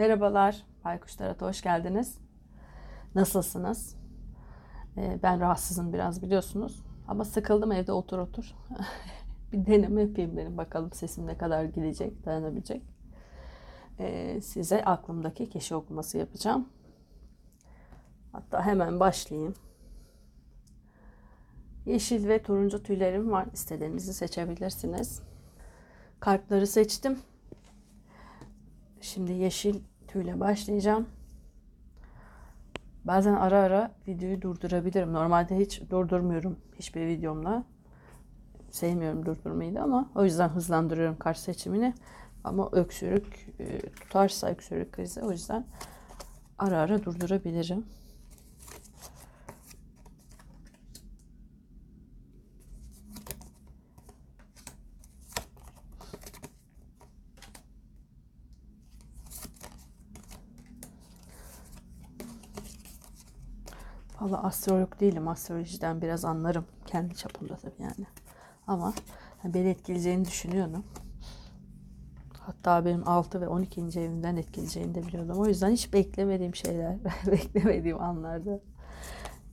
Merhabalar, Baykuş Tarat'a hoş geldiniz. Nasılsınız? Ee, ben rahatsızım biraz biliyorsunuz. Ama sıkıldım evde otur otur. bir deneme yapayım benim bakalım sesim ne kadar gidecek, dayanabilecek. Ee, size aklımdaki kişi okuması yapacağım. Hatta hemen başlayayım. Yeşil ve turuncu tüylerim var. İstediğinizi seçebilirsiniz. Kartları seçtim. Şimdi yeşil tüyle başlayacağım. Bazen ara ara videoyu durdurabilirim. Normalde hiç durdurmuyorum hiçbir videomda. Sevmiyorum durdurmayı da ama o yüzden hızlandırıyorum kart seçimini. Ama öksürük e, tutarsa öksürük krizi o yüzden ara ara durdurabilirim. Valla astrolog değilim. Astrolojiden biraz anlarım. Kendi çapımda tabii yani. Ama beni etkileyeceğini düşünüyorum. Hatta benim 6 ve 12. evimden etkileyeceğini de biliyordum. O yüzden hiç beklemediğim şeyler, beklemediğim anlarda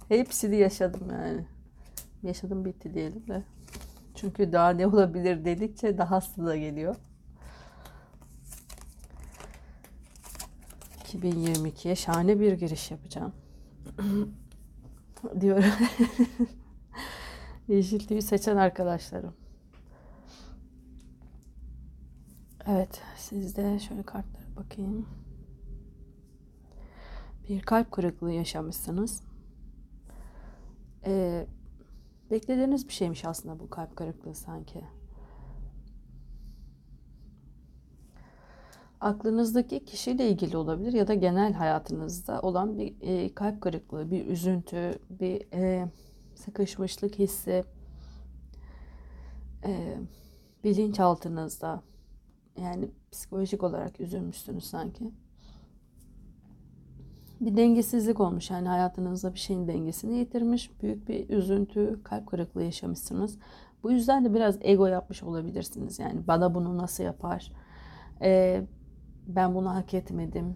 hepsini yaşadım yani. Yaşadım bitti diyelim de. Çünkü daha ne olabilir dedikçe dahası da geliyor. 2022'ye şahane bir giriş yapacağım. diyorum. Yeşil tüyü seçen arkadaşlarım. Evet, sizde şöyle kartlara bakayım. Bir kalp kırıklığı yaşamışsınız. Ee, beklediğiniz bir şeymiş aslında bu kalp kırıklığı sanki. Aklınızdaki kişiyle ilgili olabilir ya da genel hayatınızda olan bir e, kalp kırıklığı, bir üzüntü, bir e, sıkışmışlık hissi e, bilinçaltınızda yani psikolojik olarak üzülmüşsünüz sanki. Bir dengesizlik olmuş yani hayatınızda bir şeyin dengesini yitirmiş. Büyük bir üzüntü, kalp kırıklığı yaşamışsınız. Bu yüzden de biraz ego yapmış olabilirsiniz. Yani bana bunu nasıl yapar? Ee, ben bunu hak etmedim.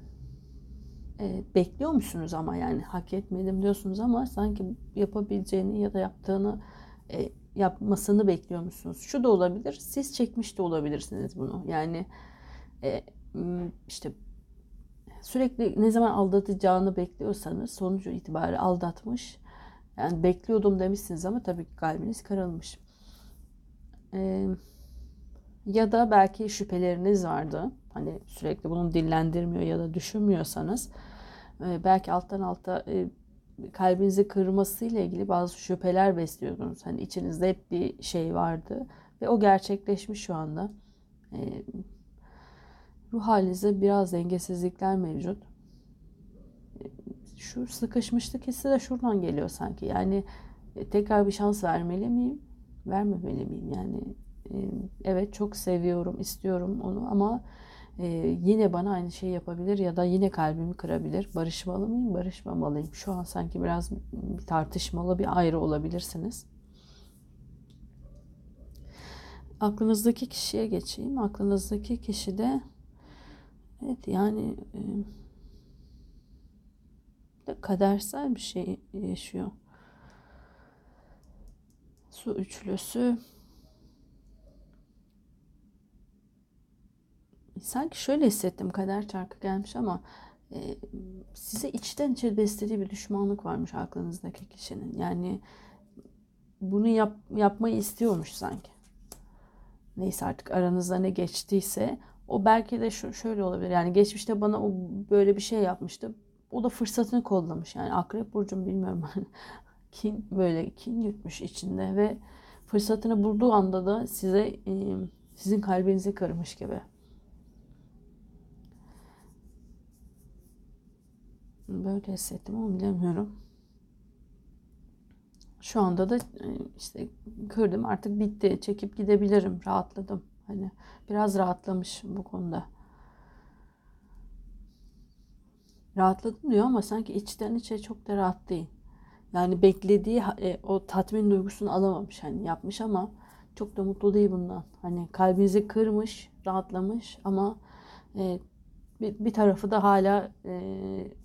E, bekliyor musunuz ama yani hak etmedim diyorsunuz ama sanki yapabileceğini ya da yaptığını e, yapmasını bekliyor musunuz? Şu da olabilir. Siz çekmiş de olabilirsiniz bunu. Yani e, işte sürekli ne zaman aldatacağını bekliyorsanız sonucu itibariyle aldatmış. Yani bekliyordum demişsiniz ama tabii ki kalbiniz kırılmış. Ee, ya da belki şüpheleriniz vardı. Hani sürekli bunu dillendirmiyor ya da düşünmüyorsanız e, belki alttan alta e, kalbinizi kırmasıyla ilgili bazı şüpheler besliyordunuz. Hani içinizde hep bir şey vardı ve o gerçekleşmiş şu anda. E, ruh halinizde biraz dengesizlikler mevcut. Şu sıkışmışlık hissi de şuradan geliyor sanki. Yani tekrar bir şans vermeli miyim? Vermemeli miyim? Yani evet çok seviyorum, istiyorum onu ama yine bana aynı şeyi yapabilir ya da yine kalbimi kırabilir. Barışmalı mıyım, barışmamalıyım? Şu an sanki biraz bir tartışmalı, bir ayrı olabilirsiniz. Aklınızdaki kişiye geçeyim. Aklınızdaki kişi de evet yani e, kadersel bir şey yaşıyor. Su üçlüsü sanki şöyle hissettim kader çarkı gelmiş ama e, size içten içe beslediği bir düşmanlık varmış aklınızdaki kişinin. Yani bunu yap, yapmayı istiyormuş sanki. Neyse artık aranızda ne geçtiyse o belki de şu, şöyle olabilir. Yani geçmişte bana o böyle bir şey yapmıştı. O da fırsatını kollamış. Yani akrep burcum bilmiyorum. kin böyle kin yutmuş içinde ve fırsatını bulduğu anda da size e, sizin kalbinizi kırmış gibi. Böyle hissettim ama bilemiyorum. Şu anda da e, işte kırdım artık bitti. Çekip gidebilirim. Rahatladım. Hani biraz rahatlamış bu konuda. Rahatladım diyor ama sanki içten içe çok da rahat değil. Yani beklediği e, o tatmin duygusunu alamamış. Hani yapmış ama çok da mutlu değil bundan. Hani kalbinizi kırmış, rahatlamış ama e, bir, bir tarafı da hala e,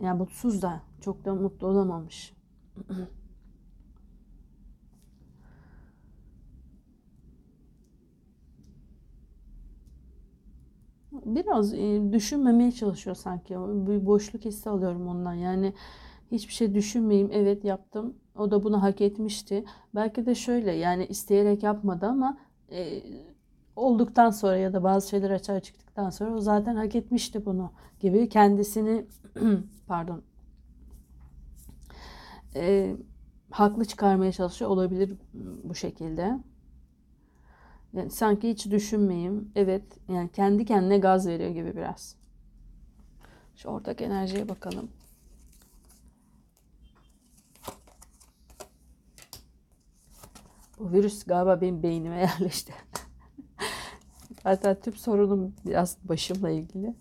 yani mutsuz da çok da mutlu olamamış. Biraz e, düşünmemeye çalışıyor sanki. Bir boşluk hissi alıyorum ondan. Yani hiçbir şey düşünmeyeyim. Evet yaptım. O da bunu hak etmişti. Belki de şöyle yani isteyerek yapmadı ama e, olduktan sonra ya da bazı şeyler açığa çıktıktan sonra o zaten hak etmişti bunu gibi kendisini pardon e, haklı çıkarmaya çalışıyor olabilir bu şekilde. Yani sanki hiç düşünmeyeyim. Evet yani kendi kendine gaz veriyor gibi biraz. Şu ortak enerjiye bakalım. Bu virüs galiba benim beynime yerleşti. Hatta tüm sorunum biraz başımla ilgili.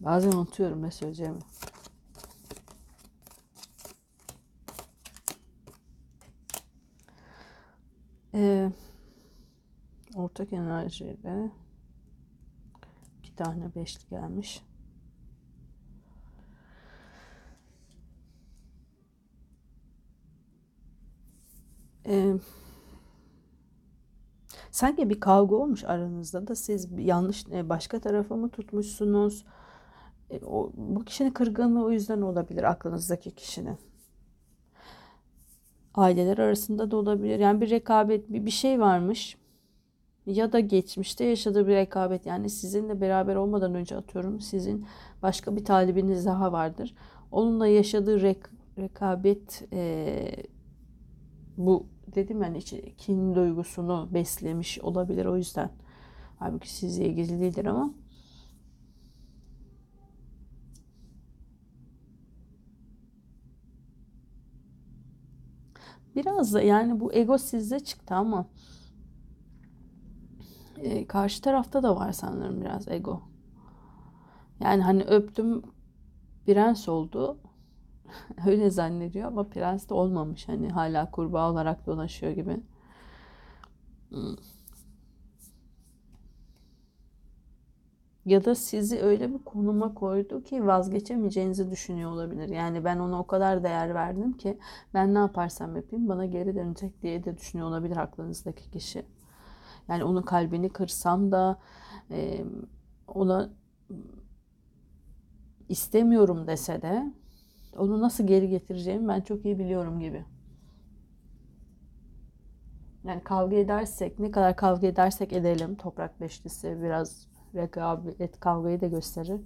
Bazen unutuyorum ne söyleyeceğimi. Ee, ortak enerjiyle iki tane beşli gelmiş. Ee, sanki bir kavga olmuş aranızda da siz yanlış e, başka tarafa mı tutmuşsunuz? E, o, bu kişinin kırgınlığı o yüzden olabilir aklınızdaki kişinin. Aileler arasında da olabilir. Yani bir rekabet bir, bir şey varmış. Ya da geçmişte yaşadığı bir rekabet. Yani sizinle beraber olmadan önce atıyorum sizin başka bir talibiniz daha vardır. Onunla yaşadığı rek, rekabet e, bu dedim yani içi kin duygusunu beslemiş olabilir o yüzden. Halbuki sizle ilgili değildir ama. Biraz da yani bu ego sizde çıktı ama e, karşı tarafta da var sanırım biraz ego. Yani hani öptüm prens oldu. Öyle zannediyor ama prens de olmamış. Hani hala kurbağa olarak dolaşıyor gibi. Hmm. Ya da sizi öyle bir konuma koydu ki vazgeçemeyeceğinizi düşünüyor olabilir. Yani ben ona o kadar değer verdim ki ben ne yaparsam yapayım bana geri dönecek diye de düşünüyor olabilir aklınızdaki kişi. Yani onun kalbini kırsam da ona istemiyorum dese de onu nasıl geri getireceğimi ben çok iyi biliyorum gibi. Yani kavga edersek, ne kadar kavga edersek edelim, toprak beşlisi biraz rekabet kavgayı da gösterir.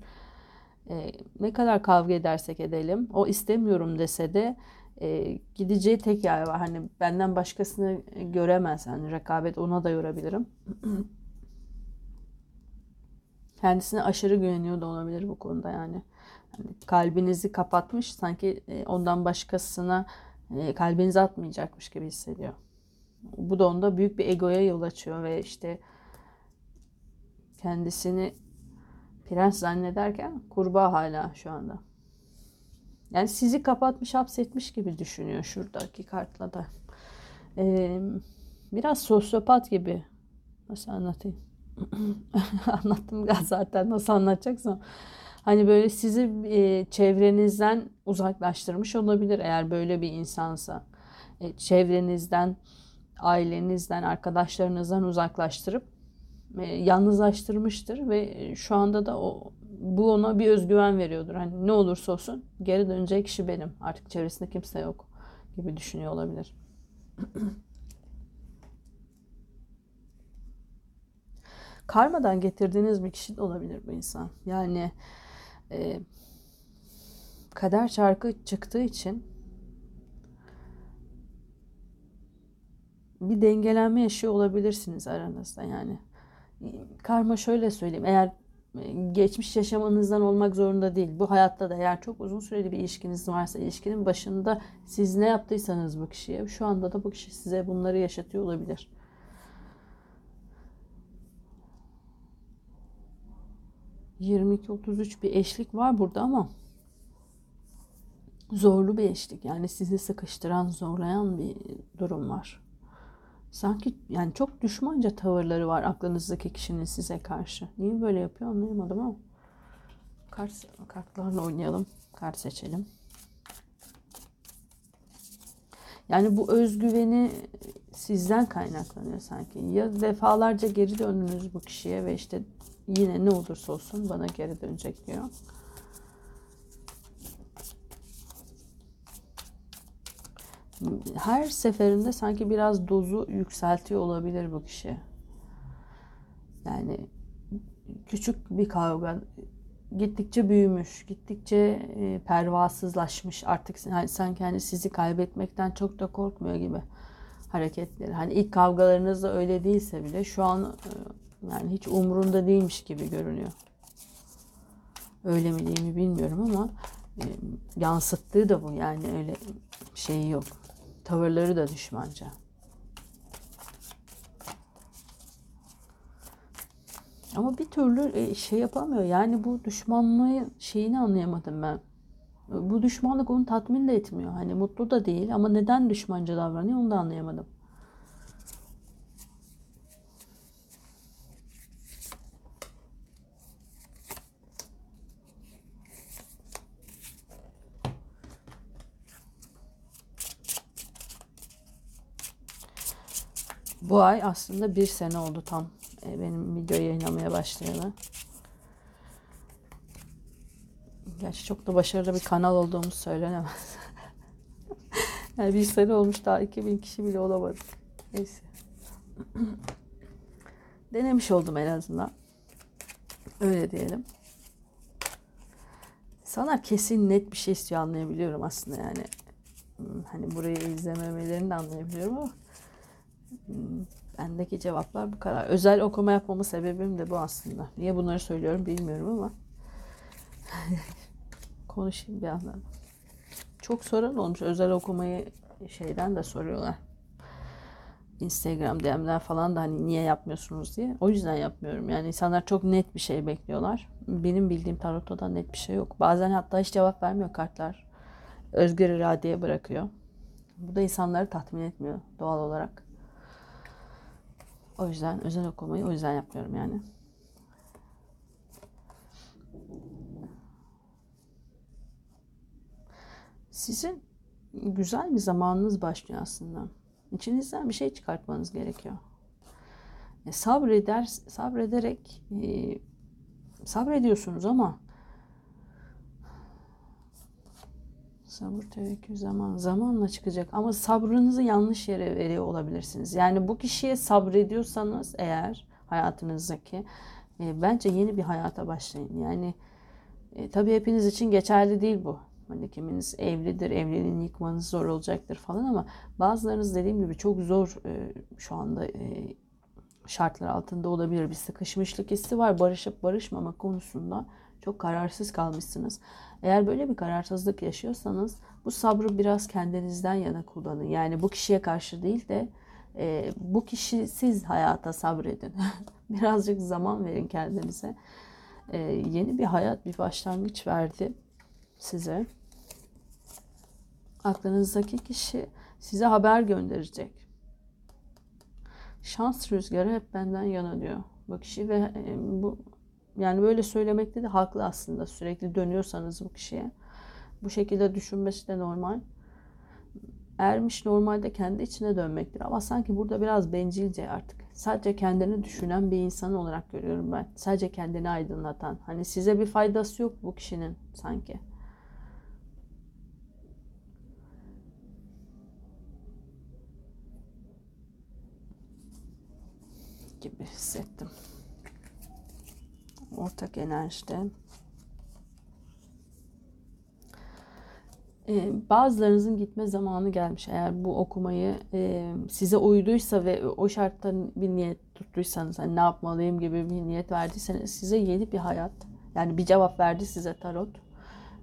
E, ne kadar kavga edersek edelim, o istemiyorum dese de e, gideceği tek yer var. Hani benden başkasını göremez. Hani rekabet ona da yorabilirim. Kendisine aşırı güveniyor da olabilir bu konuda yani. Yani kalbinizi kapatmış sanki e, ondan başkasına e, kalbinizi atmayacakmış gibi hissediyor. Bu da onda büyük bir egoya yol açıyor ve işte kendisini prens zannederken kurbağa hala şu anda. Yani sizi kapatmış, hapsetmiş gibi düşünüyor şuradaki kartla da. Ee, biraz sosyopat gibi. Nasıl anlatayım? Anlattım ya zaten nasıl anlatacaksam. Hani böyle sizi e, çevrenizden uzaklaştırmış olabilir eğer böyle bir insansa. E, çevrenizden, ailenizden, arkadaşlarınızdan uzaklaştırıp e, yalnızlaştırmıştır ve şu anda da o bu ona bir özgüven veriyordur. Hani ne olursa olsun geri dönecek kişi benim. Artık çevresinde kimse yok gibi düşünüyor olabilir. Karmadan getirdiğiniz bir kişi de olabilir bu insan. Yani e, kader çarkı çıktığı için bir dengelenme yaşıyor olabilirsiniz aranızda yani. Karma şöyle söyleyeyim. Eğer geçmiş yaşamanızdan olmak zorunda değil. Bu hayatta da eğer çok uzun süreli bir ilişkiniz varsa ilişkinin başında siz ne yaptıysanız bu kişiye şu anda da bu kişi size bunları yaşatıyor olabilir. ...22-33 bir eşlik var burada ama... ...zorlu bir eşlik. Yani sizi sıkıştıran, zorlayan bir durum var. Sanki yani çok düşmanca tavırları var aklınızdaki kişinin size karşı. Niye böyle yapıyor anlayamadım ama. Kart, kartlarla oynayalım. Kart seçelim. Yani bu özgüveni sizden kaynaklanıyor sanki. Ya defalarca geri döndünüz bu kişiye ve işte yine ne olursa olsun bana geri dönecek diyor. Her seferinde sanki biraz dozu yükseltiyor olabilir bu kişi. Yani küçük bir kavga gittikçe büyümüş, gittikçe e, pervasızlaşmış. Artık sanki hani sizi kaybetmekten çok da korkmuyor gibi hareketleri. Hani ilk kavgalarınızda öyle değilse bile şu an e, yani hiç umurunda değilmiş gibi görünüyor. Öyle mi değil mi bilmiyorum ama e, yansıttığı da bu yani öyle şeyi yok. Tavırları da düşmanca. Ama bir türlü e, şey yapamıyor. Yani bu düşmanlığı şeyini anlayamadım ben. Bu düşmanlık onu tatmin de etmiyor. Hani mutlu da değil ama neden düşmanca davranıyor onu da anlayamadım. Bu ay aslında bir sene oldu tam e, benim video yayınlamaya başlayalı. Gerçi çok da başarılı bir kanal olduğumu söylenemez. yani bir sene olmuş daha 2000 kişi bile olamadık. Neyse. Denemiş oldum en azından. Öyle diyelim. Sana kesin net bir şey istiyor anlayabiliyorum aslında yani. Hmm, hani burayı izlememelerini de anlayabiliyorum ama bendeki cevaplar bu kadar. Özel okuma yapmamı sebebim de bu aslında. Niye bunları söylüyorum bilmiyorum ama konuşayım bir yandan. Çok soran olmuş. Özel okumayı şeyden de soruyorlar. Instagram DM'den falan da hani niye yapmıyorsunuz diye. O yüzden yapmıyorum. Yani insanlar çok net bir şey bekliyorlar. Benim bildiğim tarotta net bir şey yok. Bazen hatta hiç cevap vermiyor kartlar. Özgür iradeye bırakıyor. Bu da insanları tatmin etmiyor doğal olarak. O yüzden özel okumayı o yüzden yapıyorum yani. Sizin güzel bir zamanınız başlıyor aslında. İçinizden bir şey çıkartmanız gerekiyor. E, sabreder, sabrederek e, sabrediyorsunuz ama sabır tevekkül zaman zamanla çıkacak ama sabrınızı yanlış yere veriyor olabilirsiniz. Yani bu kişiye sabrediyorsanız eğer hayatınızdaki e, bence yeni bir hayata başlayın. Yani e, tabii hepiniz için geçerli değil bu. Hani kiminiz evlidir, evliliğini yıkmanız zor olacaktır falan ama bazılarınız dediğim gibi çok zor e, şu anda e, şartlar altında olabilir. Bir sıkışmışlık hissi var. Barışıp barışmama konusunda çok kararsız kalmışsınız. Eğer böyle bir kararsızlık yaşıyorsanız bu sabrı biraz kendinizden yana kullanın. Yani bu kişiye karşı değil de e, bu kişi siz hayata sabredin. Birazcık zaman verin kendinize. E, yeni bir hayat, bir başlangıç verdi size. Aklınızdaki kişi size haber gönderecek. Şans rüzgarı hep benden yana diyor bu kişi ve e, bu yani böyle söylemekte de haklı aslında sürekli dönüyorsanız bu kişiye. Bu şekilde düşünmesi de normal. Ermiş normalde kendi içine dönmektir ama sanki burada biraz bencilce artık. Sadece kendini düşünen bir insan olarak görüyorum ben. Sadece kendini aydınlatan. Hani size bir faydası yok bu kişinin sanki. gibi hissettim. Ortak enerjide. Ee, bazılarınızın gitme zamanı gelmiş. Eğer bu okumayı e, size uyduysa ve o şarttan bir niyet tuttuysanız, hani ne yapmalıyım gibi bir niyet verdiyseniz size yeni bir hayat, yani bir cevap verdi size tarot.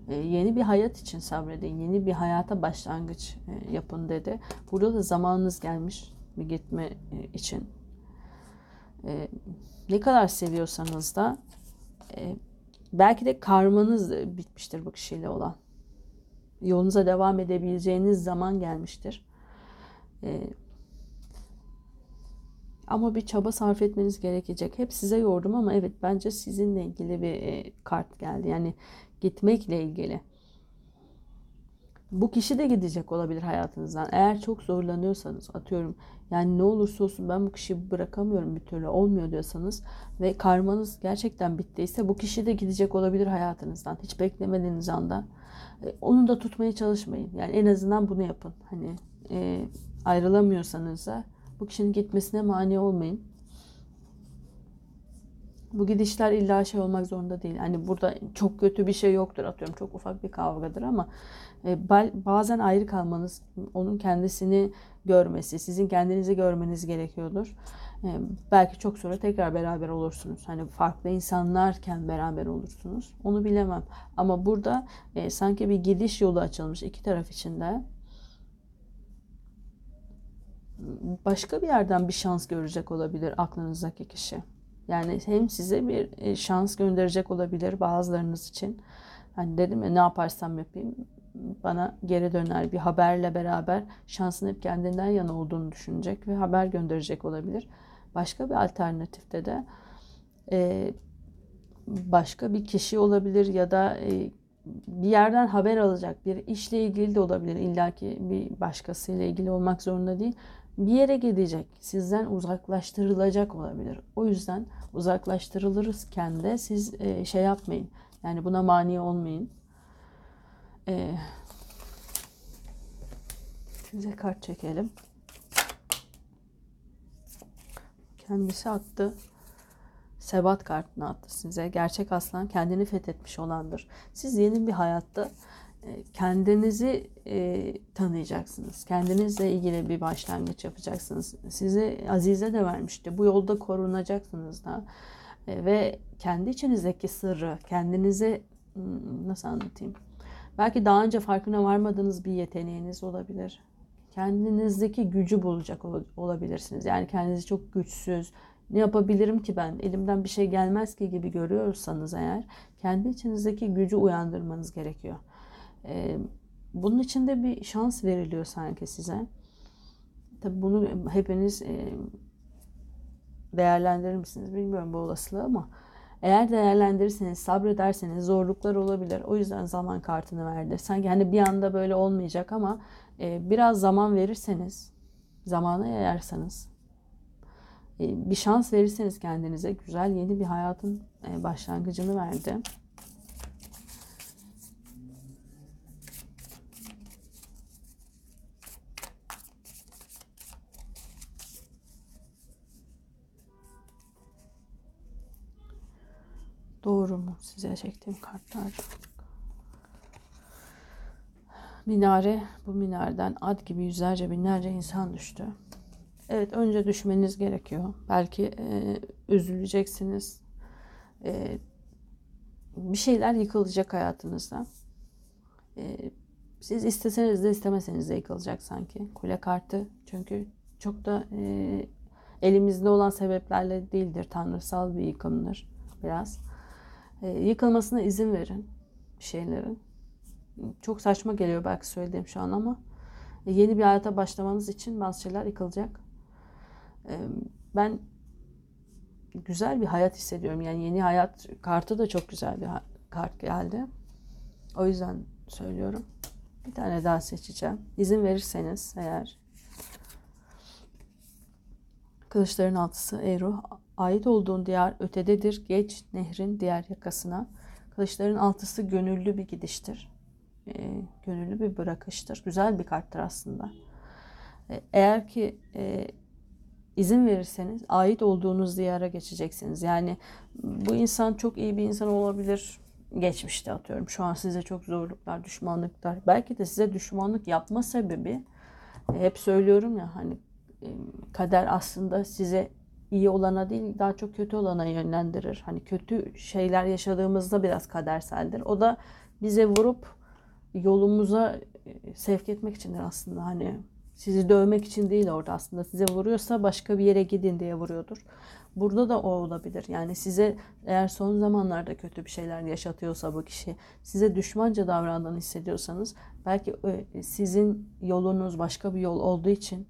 E, yeni bir hayat için sabredin, yeni bir hayata başlangıç e, yapın dedi. Burada da zamanınız gelmiş bir gitme e, için e, ne kadar seviyorsanız da e, belki de karmanız bitmiştir bu kişiyle olan. Yolunuza devam edebileceğiniz zaman gelmiştir. E, Ama bir çaba sarf etmeniz gerekecek. Hep size yordum ama evet bence sizinle ilgili bir e, kart geldi. Yani gitmekle ilgili. Bu kişi de gidecek olabilir hayatınızdan. Eğer çok zorlanıyorsanız atıyorum yani ne olursa olsun ben bu kişiyi bırakamıyorum bir türlü olmuyor diyorsanız ve karmanız gerçekten bittiyse bu kişi de gidecek olabilir hayatınızdan. Hiç beklemediğiniz anda. E, onu da tutmaya çalışmayın. Yani en azından bunu yapın. Hani e, ayrılamıyorsanız da bu kişinin gitmesine mani olmayın. Bu gidişler illa şey olmak zorunda değil. Hani burada çok kötü bir şey yoktur atıyorum. Çok ufak bir kavgadır ama e, bazen ayrı kalmanız, onun kendisini görmesi, sizin kendinizi görmeniz gerekiyordur. E, belki çok sonra tekrar beraber olursunuz. Hani farklı insanlarken beraber olursunuz. Onu bilemem. Ama burada e, sanki bir gidiş yolu açılmış iki taraf içinde başka bir yerden bir şans görecek olabilir aklınızdaki kişi. Yani hem size bir e, şans gönderecek olabilir bazılarınız için. Hani dedim ya ne yaparsam yapayım bana geri döner bir haberle beraber şansın hep kendinden yana olduğunu düşünecek ve haber gönderecek olabilir. Başka bir alternatifte de e, başka bir kişi olabilir ya da e, bir yerden haber alacak bir işle ilgili de olabilir. İlla ki bir başkasıyla ilgili olmak zorunda değil bir yere gidecek. Sizden uzaklaştırılacak olabilir. O yüzden uzaklaştırılırken de siz e, şey yapmayın. Yani buna mani olmayın. E, size kart çekelim. Kendisi attı. Sebat kartını attı size. Gerçek aslan kendini fethetmiş olandır. Siz yeni bir hayatta kendinizi e, tanıyacaksınız. Kendinizle ilgili bir başlangıç yapacaksınız. Sizi Azize de vermişti. Bu yolda korunacaksınız da. E, ve kendi içinizdeki sırrı, kendinize hmm, nasıl anlatayım? Belki daha önce farkına varmadığınız bir yeteneğiniz olabilir. Kendinizdeki gücü bulacak olabilirsiniz. Yani kendinizi çok güçsüz, ne yapabilirim ki ben, elimden bir şey gelmez ki gibi görüyorsanız eğer, kendi içinizdeki gücü uyandırmanız gerekiyor. E, bunun için de bir şans veriliyor sanki size. Tabi bunu hepiniz e, değerlendirir misiniz bilmiyorum bu olasılığı ama eğer değerlendirirseniz, sabrederseniz zorluklar olabilir. O yüzden zaman kartını verdi. Sanki hani bir anda böyle olmayacak ama e, biraz zaman verirseniz, zamana yayarsanız, e, bir şans verirseniz kendinize güzel yeni bir hayatın e, başlangıcını verdi. Size çektiğim kartlar? Minare, bu minareden ad gibi yüzlerce binlerce insan düştü. Evet önce düşmeniz gerekiyor. Belki e, üzüleceksiniz. E, bir şeyler yıkılacak hayatınızda. E, siz isteseniz de istemeseniz de yıkılacak sanki. Kule kartı çünkü çok da e, elimizde olan sebeplerle değildir. Tanrısal bir yıkımdır biraz. E, yıkılmasına izin verin şeylerin. Çok saçma geliyor belki söylediğim şu an ama e, yeni bir hayata başlamanız için bazı şeyler yıkılacak. E, ben güzel bir hayat hissediyorum. Yani yeni hayat kartı da çok güzel bir kart geldi. O yüzden söylüyorum. Bir tane daha seçeceğim. İzin verirseniz eğer. Kılıçların altısı Eru Ait olduğun diyar ötededir. Geç nehrin diğer yakasına. Kılıçların altısı gönüllü bir gidiştir. E, gönüllü bir bırakıştır. Güzel bir karttır aslında. E, eğer ki e, izin verirseniz ait olduğunuz diyara geçeceksiniz. Yani bu insan çok iyi bir insan olabilir. Geçmişte atıyorum. Şu an size çok zorluklar, düşmanlıklar. Belki de size düşmanlık yapma sebebi e, hep söylüyorum ya hani e, kader aslında size iyi olana değil daha çok kötü olana yönlendirir. Hani kötü şeyler yaşadığımızda biraz kaderseldir. O da bize vurup yolumuza e, sevk etmek içindir aslında. Hani sizi dövmek için değil orada aslında. Size vuruyorsa başka bir yere gidin diye vuruyordur. Burada da o olabilir. Yani size eğer son zamanlarda kötü bir şeyler yaşatıyorsa bu kişi size düşmanca davrandığını hissediyorsanız belki e, sizin yolunuz başka bir yol olduğu için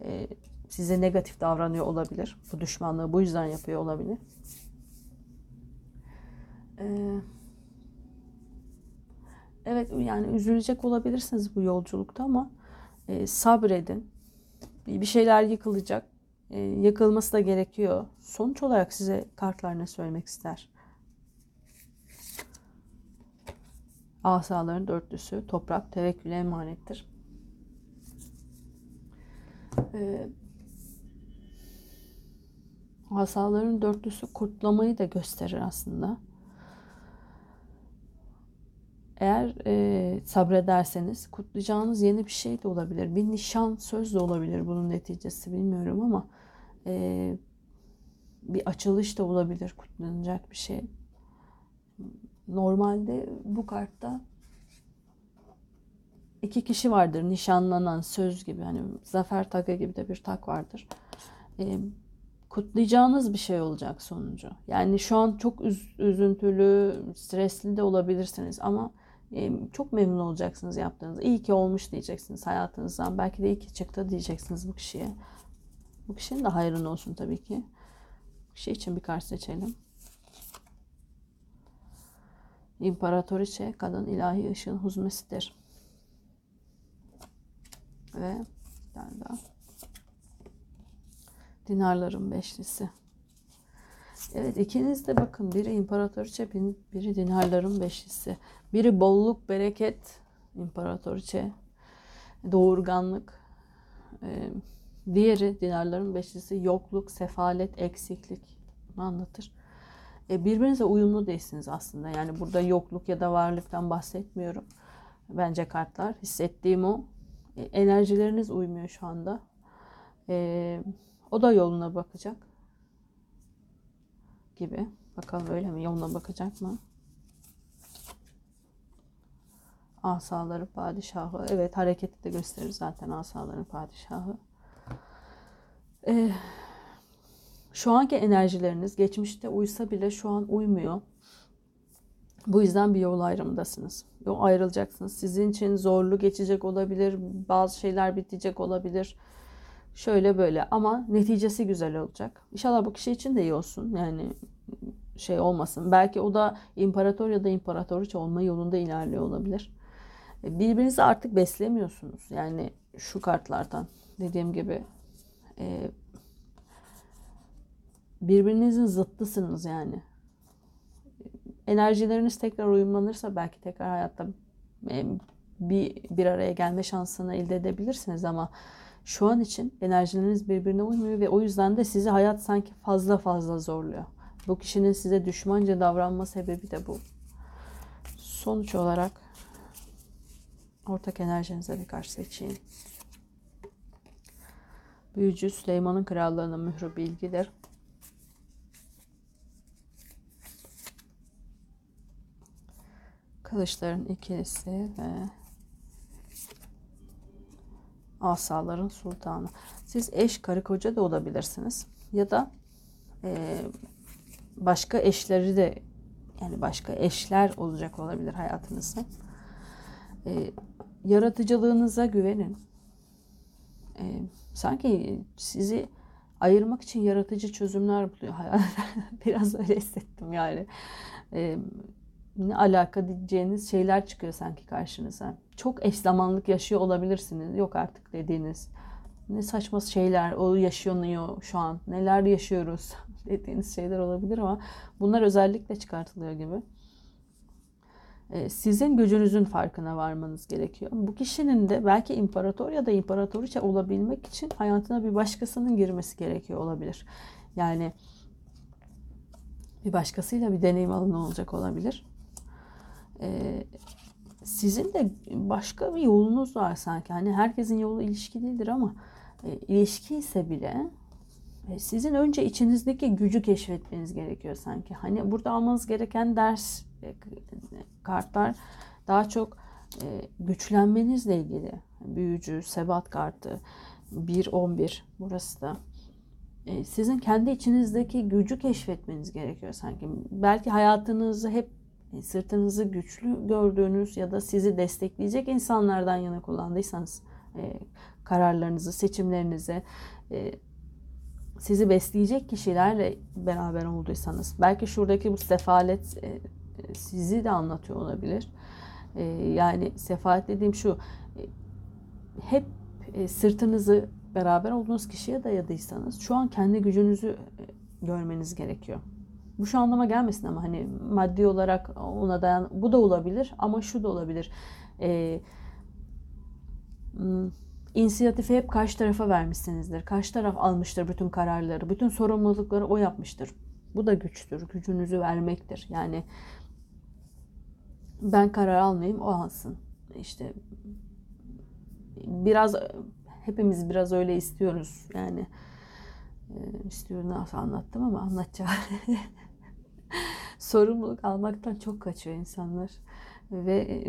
e, size negatif davranıyor olabilir. Bu düşmanlığı bu yüzden yapıyor olabilir. Ee, evet yani üzülecek olabilirsiniz bu yolculukta ama e, sabredin. Bir şeyler yıkılacak. E, yıkılması da gerekiyor. Sonuç olarak size kartlar ne söylemek ister? Asaların dörtlüsü, toprak, tevekküle emanettir. Ee, asaların dörtlüsü kurtlamayı da gösterir aslında. Eğer e, sabrederseniz kutlayacağınız yeni bir şey de olabilir. Bir nişan söz de olabilir bunun neticesi bilmiyorum ama e, bir açılış da olabilir kutlanacak bir şey. Normalde bu kartta iki kişi vardır nişanlanan söz gibi hani zafer takı gibi de bir tak vardır. E, kutlayacağınız bir şey olacak sonucu. Yani şu an çok üz- üzüntülü, stresli de olabilirsiniz ama e, çok memnun olacaksınız yaptığınız. İyi ki olmuş diyeceksiniz hayatınızdan. Belki de iyi ki çıktı diyeceksiniz bu kişiye. Bu kişinin de hayrın olsun tabii ki. Bu kişi için bir kart seçelim. İmparatoriçe kadın ilahi ışığın huzmesidir. Ve bir tane daha. Dinarların beşlisi. Evet ikiniz de bakın biri imparatoriçe biri dinarların beşlisi. Biri bolluk bereket imparatoriçe doğurganlık. Ee, diğeri dinarların beşlisi yokluk, sefalet, eksiklik. Bunu anlatır. E, birbirinize uyumlu değilsiniz aslında. Yani burada yokluk ya da varlıktan bahsetmiyorum. Bence kartlar. Hissettiğim o. E, enerjileriniz uymuyor şu anda. E, o da yoluna bakacak. Gibi. Bakalım öyle mi? Yoluna bakacak mı? Asaları padişahı. Evet hareketi de gösterir zaten asaların padişahı. Eee şu anki enerjileriniz geçmişte uysa bile şu an uymuyor. Bu yüzden bir yol ayrımındasınız. Yol ayrılacaksınız. Sizin için zorlu geçecek olabilir. Bazı şeyler bitecek olabilir. Şöyle böyle ama neticesi güzel olacak. İnşallah bu kişi için de iyi olsun. Yani şey olmasın. Belki o da imparator ya da imparatoriçe olma yolunda ilerliyor olabilir. Birbirinizi artık beslemiyorsunuz. Yani şu kartlardan dediğim gibi e, birbirinizin zıttısınız yani. Enerjileriniz tekrar uyumlanırsa belki tekrar hayatta e, bir bir araya gelme şansını elde edebilirsiniz ama şu an için enerjileriniz birbirine uymuyor ve o yüzden de sizi hayat sanki fazla fazla zorluyor. Bu kişinin size düşmanca davranma sebebi de bu. Sonuç olarak ortak enerjinize bir karşı seçeyim. Büyücü Süleyman'ın krallığının mührü bilgidir. Kılıçların ikilisi ve asaların sultanı. Siz eş, karı, koca da olabilirsiniz. Ya da e, başka eşleri de yani başka eşler olacak olabilir hayatınızda. E, yaratıcılığınıza güvenin. E, sanki sizi ayırmak için yaratıcı çözümler buluyor. Biraz öyle hissettim yani. E, ne alaka diyeceğiniz şeyler çıkıyor sanki karşınıza. Çok eş zamanlık yaşıyor olabilirsiniz. Yok artık dediğiniz. Ne saçma şeyler o yaşanıyor şu an. Neler yaşıyoruz dediğiniz şeyler olabilir ama bunlar özellikle çıkartılıyor gibi. Ee, sizin gücünüzün farkına varmanız gerekiyor. Bu kişinin de belki imparator ya da imparatoriçe olabilmek için hayatına bir başkasının girmesi gerekiyor olabilir. Yani bir başkasıyla bir deneyim alanı olacak olabilir. Ee, sizin de başka bir yolunuz var sanki. Hani herkesin yolu ilişki değildir ama e, ilişki ise bile e, sizin önce içinizdeki gücü keşfetmeniz gerekiyor sanki. Hani burada almanız gereken ders e, kartlar daha çok e, güçlenmenizle ilgili. Büyücü, sebat kartı, 1-11 burası da. E, sizin kendi içinizdeki gücü keşfetmeniz gerekiyor sanki. Belki hayatınızı hep e, sırtınızı güçlü gördüğünüz ya da sizi destekleyecek insanlardan yana kullandıysanız e, kararlarınızı, seçimlerinizi e, sizi besleyecek kişilerle beraber olduysanız belki şuradaki bu sefalet e, sizi de anlatıyor olabilir. E, yani sefalet dediğim şu e, hep e, sırtınızı beraber olduğunuz kişiye dayadıysanız şu an kendi gücünüzü e, görmeniz gerekiyor. Bu şu anlama gelmesin ama hani maddi olarak ona dayan bu da olabilir ama şu da olabilir. Ee, inisiyatifi hep karşı tarafa vermişsinizdir. Karşı taraf almıştır bütün kararları, bütün sorumlulukları o yapmıştır. Bu da güçtür, gücünüzü vermektir. Yani ben karar almayayım, o alsın. İşte biraz hepimiz biraz öyle istiyoruz. Yani e, istiyorum nasıl anlattım ama anlatacağım. Sorumluluk almaktan çok kaçıyor insanlar. Ve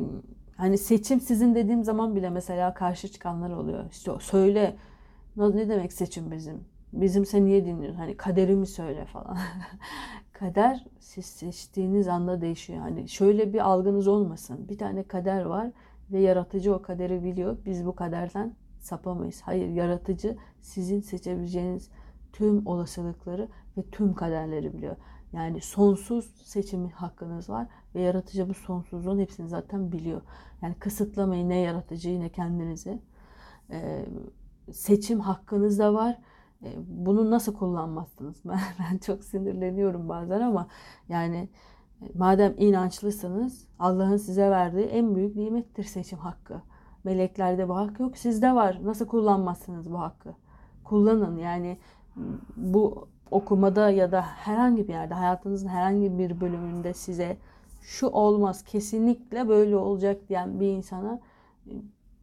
hani seçim sizin dediğim zaman bile mesela karşı çıkanlar oluyor. İşte söyle ne demek seçim bizim? Bizim sen niye dinliyorsun? Hani kaderimi söyle falan. kader siz seçtiğiniz anda değişiyor. Hani şöyle bir algınız olmasın. Bir tane kader var ve yaratıcı o kaderi biliyor. Biz bu kaderden sapamayız. Hayır, yaratıcı sizin seçebileceğiniz tüm olasılıkları ve tüm kaderleri biliyor. Yani sonsuz seçim hakkınız var ve yaratıcı bu sonsuzluğun hepsini zaten biliyor. Yani kısıtlamayın ne yaratıcıyı ne kendinizi. Ee, seçim hakkınız da var. Ee, bunu nasıl kullanmazsınız? Ben, ben çok sinirleniyorum bazen ama yani e, madem inançlısınız Allah'ın size verdiği en büyük nimettir seçim hakkı. Meleklerde bu hak yok. Sizde var. Nasıl kullanmazsınız bu hakkı? Kullanın. Yani bu okumada ya da herhangi bir yerde hayatınızın herhangi bir bölümünde size şu olmaz kesinlikle böyle olacak diyen bir insana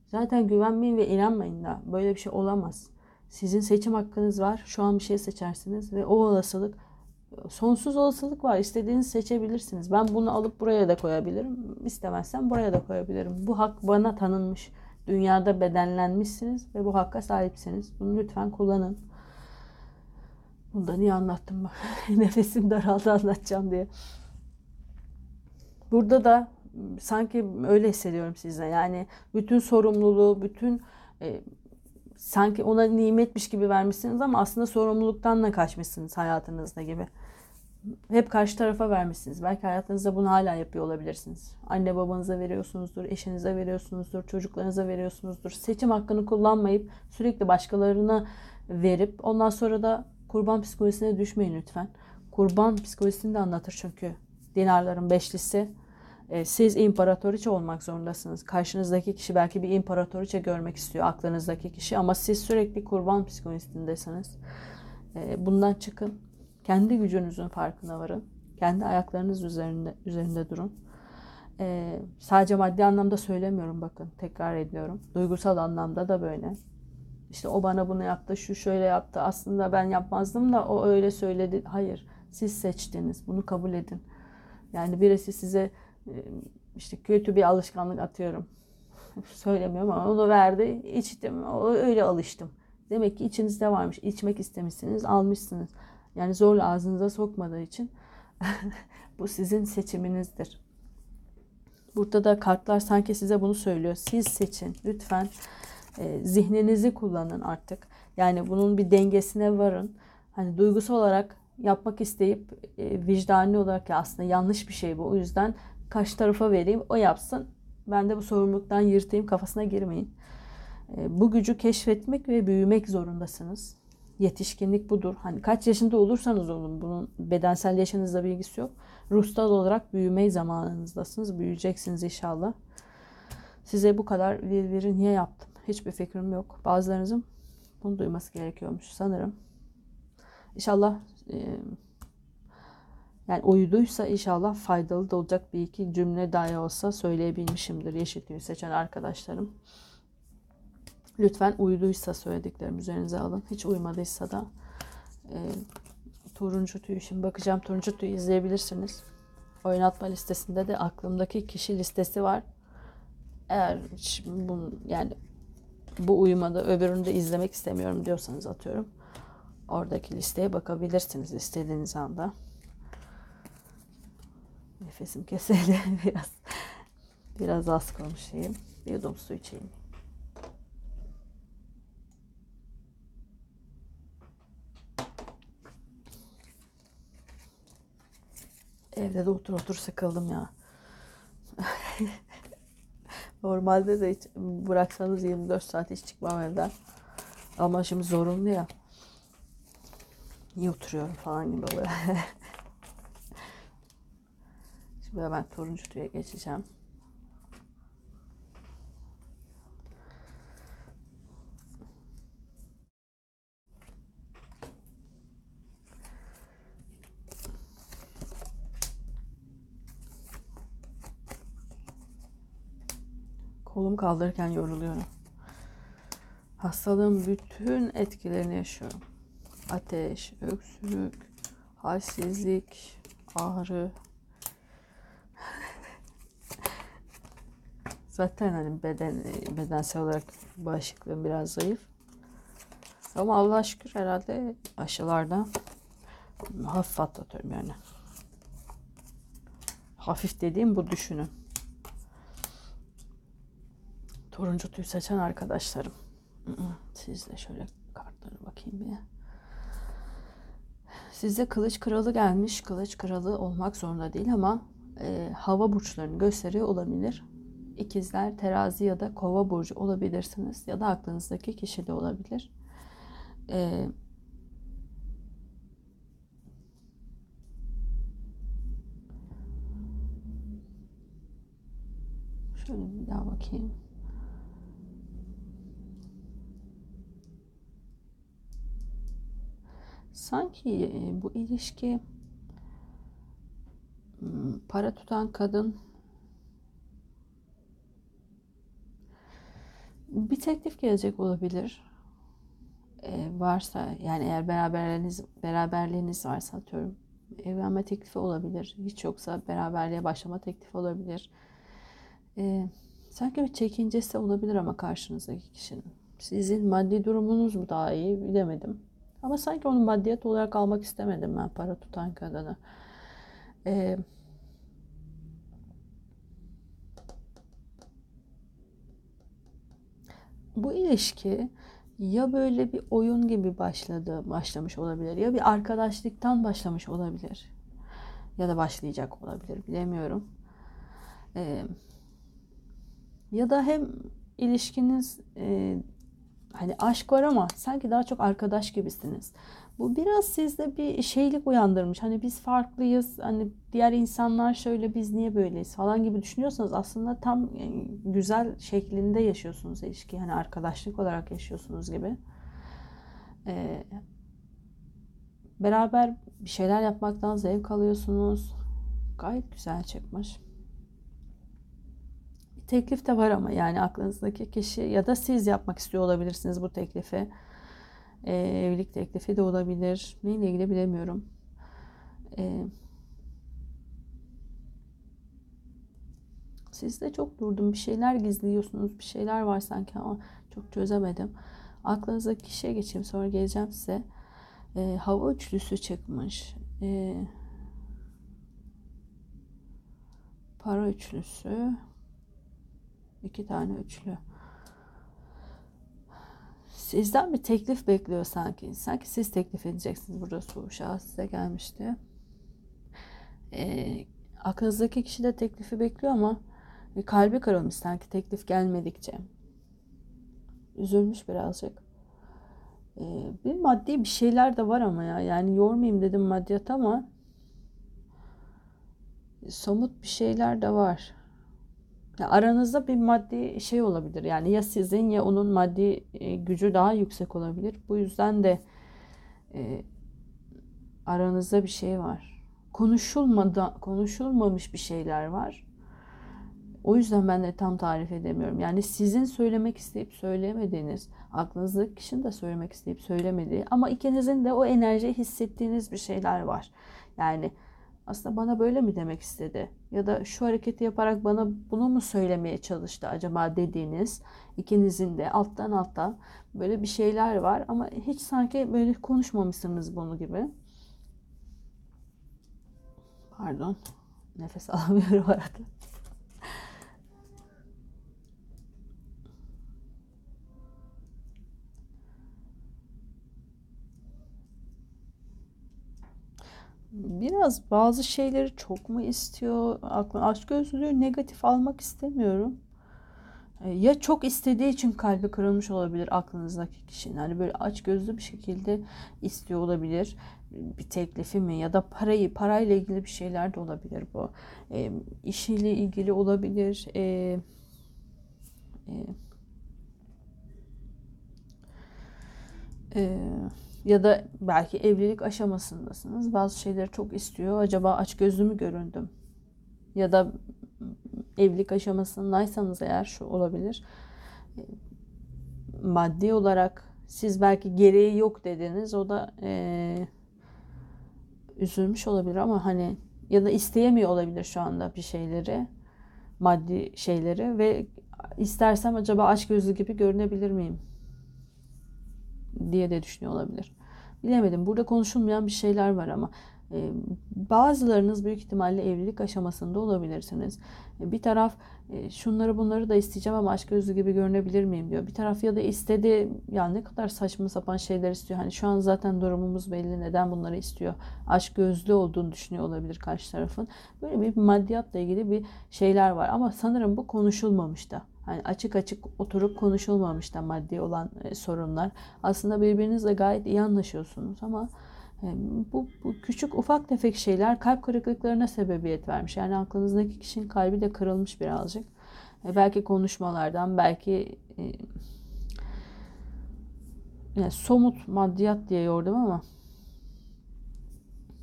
zaten güvenmeyin ve inanmayın da böyle bir şey olamaz. Sizin seçim hakkınız var. Şu an bir şey seçersiniz ve o olasılık sonsuz olasılık var. İstediğinizi seçebilirsiniz. Ben bunu alıp buraya da koyabilirim. İstemezsem buraya da koyabilirim. Bu hak bana tanınmış. Dünyada bedenlenmişsiniz ve bu hakka sahipsiniz. Bunu lütfen kullanın. Bunu da niye anlattım bak. Nefesim daraldı anlatacağım diye. Burada da sanki öyle hissediyorum size. Yani bütün sorumluluğu, bütün e, sanki ona nimetmiş gibi vermişsiniz ama aslında sorumluluktan da kaçmışsınız hayatınızda gibi. Hep karşı tarafa vermişsiniz. Belki hayatınızda bunu hala yapıyor olabilirsiniz. Anne babanıza veriyorsunuzdur, eşinize veriyorsunuzdur, çocuklarınıza veriyorsunuzdur. Seçim hakkını kullanmayıp sürekli başkalarına verip ondan sonra da kurban psikolojisine düşmeyin lütfen. Kurban psikolojisini de anlatır çünkü dinarların beşlisi. E, siz imparatoriçe olmak zorundasınız. Karşınızdaki kişi belki bir imparatoriçe görmek istiyor aklınızdaki kişi ama siz sürekli kurban psikolojisindesiniz. E, bundan çıkın. Kendi gücünüzün farkına varın. Kendi ayaklarınız üzerinde üzerinde durun. Ee, sadece maddi anlamda söylemiyorum bakın tekrar ediyorum. Duygusal anlamda da böyle. İşte o bana bunu yaptı, şu şöyle yaptı. Aslında ben yapmazdım da o öyle söyledi. Hayır, siz seçtiniz. Bunu kabul edin. Yani birisi size e, işte kötü bir alışkanlık atıyorum. Söylemiyorum ama onu verdi, içtim. Öyle alıştım. Demek ki içinizde varmış. İçmek istemişsiniz, almışsınız. Yani zorla ağzınıza sokmadığı için bu sizin seçiminizdir. Burada da kartlar sanki size bunu söylüyor. Siz seçin. Lütfen e, zihninizi kullanın artık. Yani bunun bir dengesine varın. Hani duygusal olarak yapmak isteyip e, vicdani olarak ya aslında yanlış bir şey bu. O yüzden karşı tarafa vereyim, o yapsın. Ben de bu sorumluluktan yırtayım kafasına girmeyin. E, bu gücü keşfetmek ve büyümek zorundasınız. Yetişkinlik budur. Hani kaç yaşında olursanız olun bunun bedensel yaşınızla bir ilgisi yok. Ruhsal olarak büyümeyi zamanınızdasınız. Büyüyeceksiniz inşallah. Size bu kadar vir viri niye yaptım? Hiçbir fikrim yok. Bazılarınızın bunu duyması gerekiyormuş sanırım. İnşallah e, yani uyuduysa inşallah faydalı da olacak bir iki cümle dahi olsa söyleyebilmişimdir Yeşil seçen arkadaşlarım. Lütfen uyuduysa söylediklerim üzerinize alın. Hiç uymadıysa da e, turuncu tüy için bakacağım. Turuncu tüy izleyebilirsiniz. Oynatma listesinde de aklımdaki kişi listesi var. Eğer bu, yani bu uyumada öbürünü de izlemek istemiyorum diyorsanız atıyorum. Oradaki listeye bakabilirsiniz istediğiniz anda. Nefesim kesildi biraz. Biraz az konuşayım. Bir yudum su içeyim. Evde de otur otur sıkıldım ya. Normalde de hiç bıraksanız 24 saat hiç çıkmam evden. Ama şimdi zorunlu ya. Niye oturuyorum falan gibi oluyor. şimdi hemen turuncu tüye geçeceğim. Kolum kaldırırken yoruluyorum. Hastalığın bütün etkilerini yaşıyorum. Ateş, öksürük, halsizlik, ağrı. Zaten hani beden bedensel olarak bağışıklığım biraz zayıf. Ama Allah şükür herhalde aşılardan hafif atlatıyorum yani. Hafif dediğim bu düşünün. Turuncu tüy seçen arkadaşlarım. Siz de şöyle kartlara bakayım bir. Size kılıç kralı gelmiş. Kılıç kralı olmak zorunda değil ama e, hava burçlarını gösteriyor olabilir. İkizler, terazi ya da kova burcu olabilirsiniz. Ya da aklınızdaki kişi de olabilir. E, şöyle bir daha bakayım. Sanki bu ilişki para tutan kadın bir teklif gelecek olabilir. Ee, varsa yani eğer beraberliğiniz beraberliğiniz varsa atıyorum evlenme teklifi olabilir. Hiç yoksa beraberliğe başlama teklifi olabilir. Ee, sanki bir çekincesi olabilir ama karşınızdaki kişinin. Sizin maddi durumunuz mu daha iyi bilemedim. Ama sanki onu maddiyat olarak almak istemedim ben para tutan kadını. Ee, bu ilişki ya böyle bir oyun gibi başladı, başlamış olabilir ya bir arkadaşlıktan başlamış olabilir ya da başlayacak olabilir bilemiyorum. Ee, ya da hem ilişkiniz e, hani aşk var ama sanki daha çok arkadaş gibisiniz. Bu biraz sizde bir şeylik uyandırmış. Hani biz farklıyız. Hani diğer insanlar şöyle biz niye böyleyiz falan gibi düşünüyorsanız aslında tam e, güzel şeklinde yaşıyorsunuz ilişki. Hani arkadaşlık olarak yaşıyorsunuz gibi. Ee, beraber bir şeyler yapmaktan zevk alıyorsunuz. Gayet güzel çıkmış teklif de var ama yani aklınızdaki kişi ya da siz yapmak istiyor olabilirsiniz bu teklifi. Ee, evlilik teklifi de olabilir. Neyle ilgili bilemiyorum. Ee, siz de çok durdum. Bir şeyler gizliyorsunuz. Bir şeyler var sanki ama çok çözemedim. Aklınızdaki kişiye geçeyim. Sonra geleceğim size. Ee, hava üçlüsü çıkmış. Ee, para üçlüsü. İki tane üçlü. Sizden bir teklif bekliyor sanki. Sanki siz teklif edeceksiniz. Burada su şahıs size gelmişti. E, aklınızdaki kişi de teklifi bekliyor ama e, kalbi kırılmış sanki teklif gelmedikçe. Üzülmüş birazcık. E, bir maddi bir şeyler de var ama ya. Yani yormayayım dedim maddiyat ama somut bir şeyler de var aranızda bir maddi şey olabilir. Yani ya sizin ya onun maddi e, gücü daha yüksek olabilir. Bu yüzden de e, aranızda bir şey var. Konuşulmadan konuşulmamış bir şeyler var. O yüzden ben de tam tarif edemiyorum. Yani sizin söylemek isteyip söylemediğiniz, aklınızdaki kişinin de söylemek isteyip söylemediği ama ikinizin de o enerjiyi hissettiğiniz bir şeyler var. Yani aslında bana böyle mi demek istedi? Ya da şu hareketi yaparak bana bunu mu söylemeye çalıştı acaba dediğiniz ikinizin de alttan alta böyle bir şeyler var ama hiç sanki böyle konuşmamışsınız bunu gibi. Pardon. Nefes alamıyorum arada. Biraz bazı şeyleri çok mu istiyor? Aklım aşk gözlülüğü negatif almak istemiyorum. E, ya çok istediği için kalbi kırılmış olabilir aklınızdaki kişinin. Hani böyle aç gözlü bir şekilde istiyor olabilir. Bir teklifi mi ya da parayı, parayla ilgili bir şeyler de olabilir bu. E, işiyle ilgili olabilir. E, e, e, ya da belki evlilik aşamasındasınız. Bazı şeyleri çok istiyor. Acaba aç gözlü mü göründüm? Ya da evlilik aşamasındaysanız eğer şu olabilir. Maddi olarak siz belki gereği yok dediniz. O da e, üzülmüş olabilir ama hani ya da isteyemiyor olabilir şu anda bir şeyleri. Maddi şeyleri ve istersem acaba aç gözlü gibi görünebilir miyim? Diye de düşünüyor olabilir. Bilemedim. Burada konuşulmayan bir şeyler var ama e, bazılarınız büyük ihtimalle evlilik aşamasında olabilirsiniz. E, bir taraf e, şunları bunları da isteyeceğim ama aşk gözlü gibi görünebilir miyim diyor. Bir taraf ya da istedi ya ne kadar saçma sapan şeyler istiyor. Hani şu an zaten durumumuz belli neden bunları istiyor. Aşk gözlü olduğunu düşünüyor olabilir karşı tarafın. Böyle bir maddiyatla ilgili bir şeyler var ama sanırım bu konuşulmamış da. Hani açık açık oturup konuşulmamış da maddi olan e, sorunlar. Aslında birbirinizle gayet iyi anlaşıyorsunuz ama e, bu, bu küçük ufak tefek şeyler kalp kırıklıklarına sebebiyet vermiş. Yani aklınızdaki kişinin kalbi de kırılmış birazcık. E, belki konuşmalardan, belki yani somut maddiyat diye yordum ama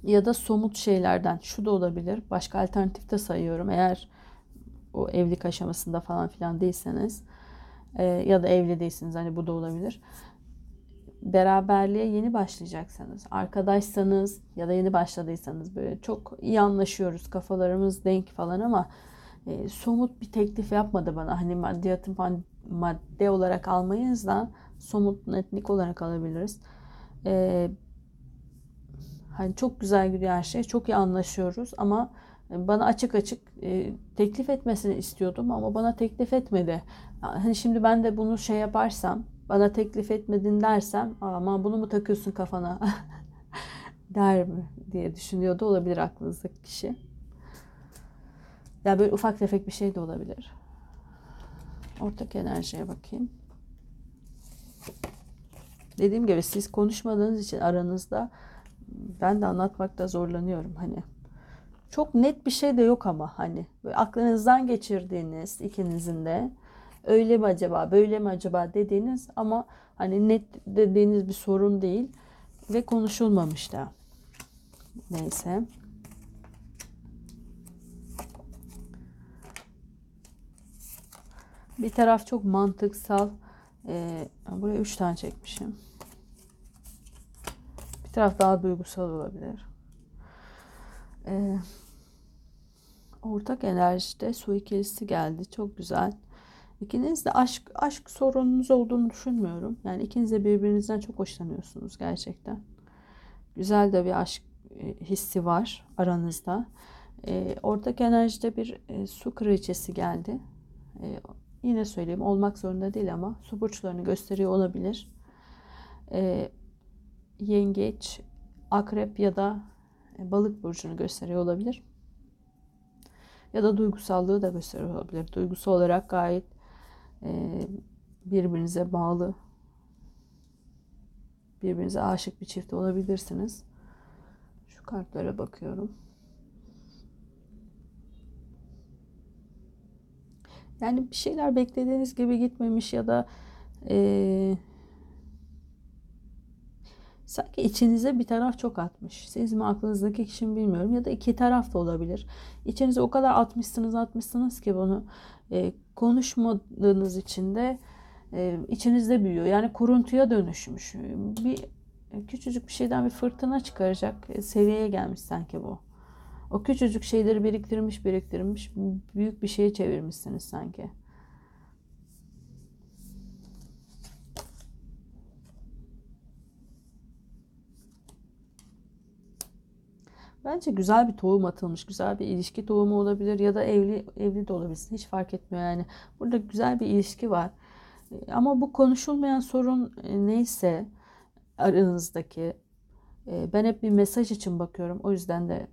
ya da somut şeylerden şu da olabilir. Başka alternatif de sayıyorum. Eğer o evlilik aşamasında falan filan değilseniz e, ya da evli değilsiniz hani bu da olabilir. Beraberliğe yeni başlayacaksanız, arkadaşsanız ya da yeni başladıysanız böyle çok iyi anlaşıyoruz, kafalarımız denk falan ama e, somut bir teklif yapmadı bana. Hani maddiyatı madde olarak almayız da somut netlik olarak alabiliriz. E, hani çok güzel gidiyor her şey, çok iyi anlaşıyoruz ama bana açık açık e, teklif etmesini istiyordum ama bana teklif etmedi. Hani şimdi ben de bunu şey yaparsam, bana teklif etmedin dersem, ama bunu mu takıyorsun kafana der mi diye düşünüyordu olabilir aklınızdaki kişi. Ya böyle ufak tefek bir şey de olabilir. Ortak enerjiye bakayım. Dediğim gibi siz konuşmadığınız için aranızda ben de anlatmakta zorlanıyorum. Hani çok net bir şey de yok ama hani böyle aklınızdan geçirdiğiniz ikinizin de öyle mi acaba böyle mi acaba dediğiniz ama hani net dediğiniz bir sorun değil ve konuşulmamış da. Neyse. Bir taraf çok mantıksal. Ee, buraya üç tane çekmişim. Bir taraf daha duygusal olabilir. Ee, ortak enerjide su ikilisi geldi. Çok güzel. İkiniz de aşk aşk sorununuz olduğunu düşünmüyorum. Yani ikiniz de birbirinizden çok hoşlanıyorsunuz gerçekten. Güzel de bir aşk e, hissi var aranızda. E, ortak enerjide bir e, su kraliçesi geldi. E, yine söyleyeyim olmak zorunda değil ama su burçlarını gösteriyor olabilir. E, yengeç, akrep ya da e, balık burcunu gösteriyor olabilir. Ya da duygusallığı da gösteriyor olabilir. Duygusu olarak gayet e, birbirinize bağlı, birbirinize aşık bir çift olabilirsiniz. Şu kartlara bakıyorum. Yani bir şeyler beklediğiniz gibi gitmemiş ya da e, Sanki içinize bir taraf çok atmış. Siz mi aklınızdaki kişi mi bilmiyorum ya da iki taraf da olabilir. İçinize o kadar atmışsınız atmışsınız ki bunu e, konuşmadığınız için de e, içinizde büyüyor. Yani kuruntuya dönüşmüş. Bir küçücük bir şeyden bir fırtına çıkaracak e, seviyeye gelmiş sanki bu. O küçücük şeyleri biriktirmiş biriktirmiş büyük bir şeye çevirmişsiniz sanki. Bence güzel bir tohum atılmış. Güzel bir ilişki tohumu olabilir ya da evli evli de olabilir. Hiç fark etmiyor yani. Burada güzel bir ilişki var. E, ama bu konuşulmayan sorun e, neyse aranızdaki e, ben hep bir mesaj için bakıyorum. O yüzden de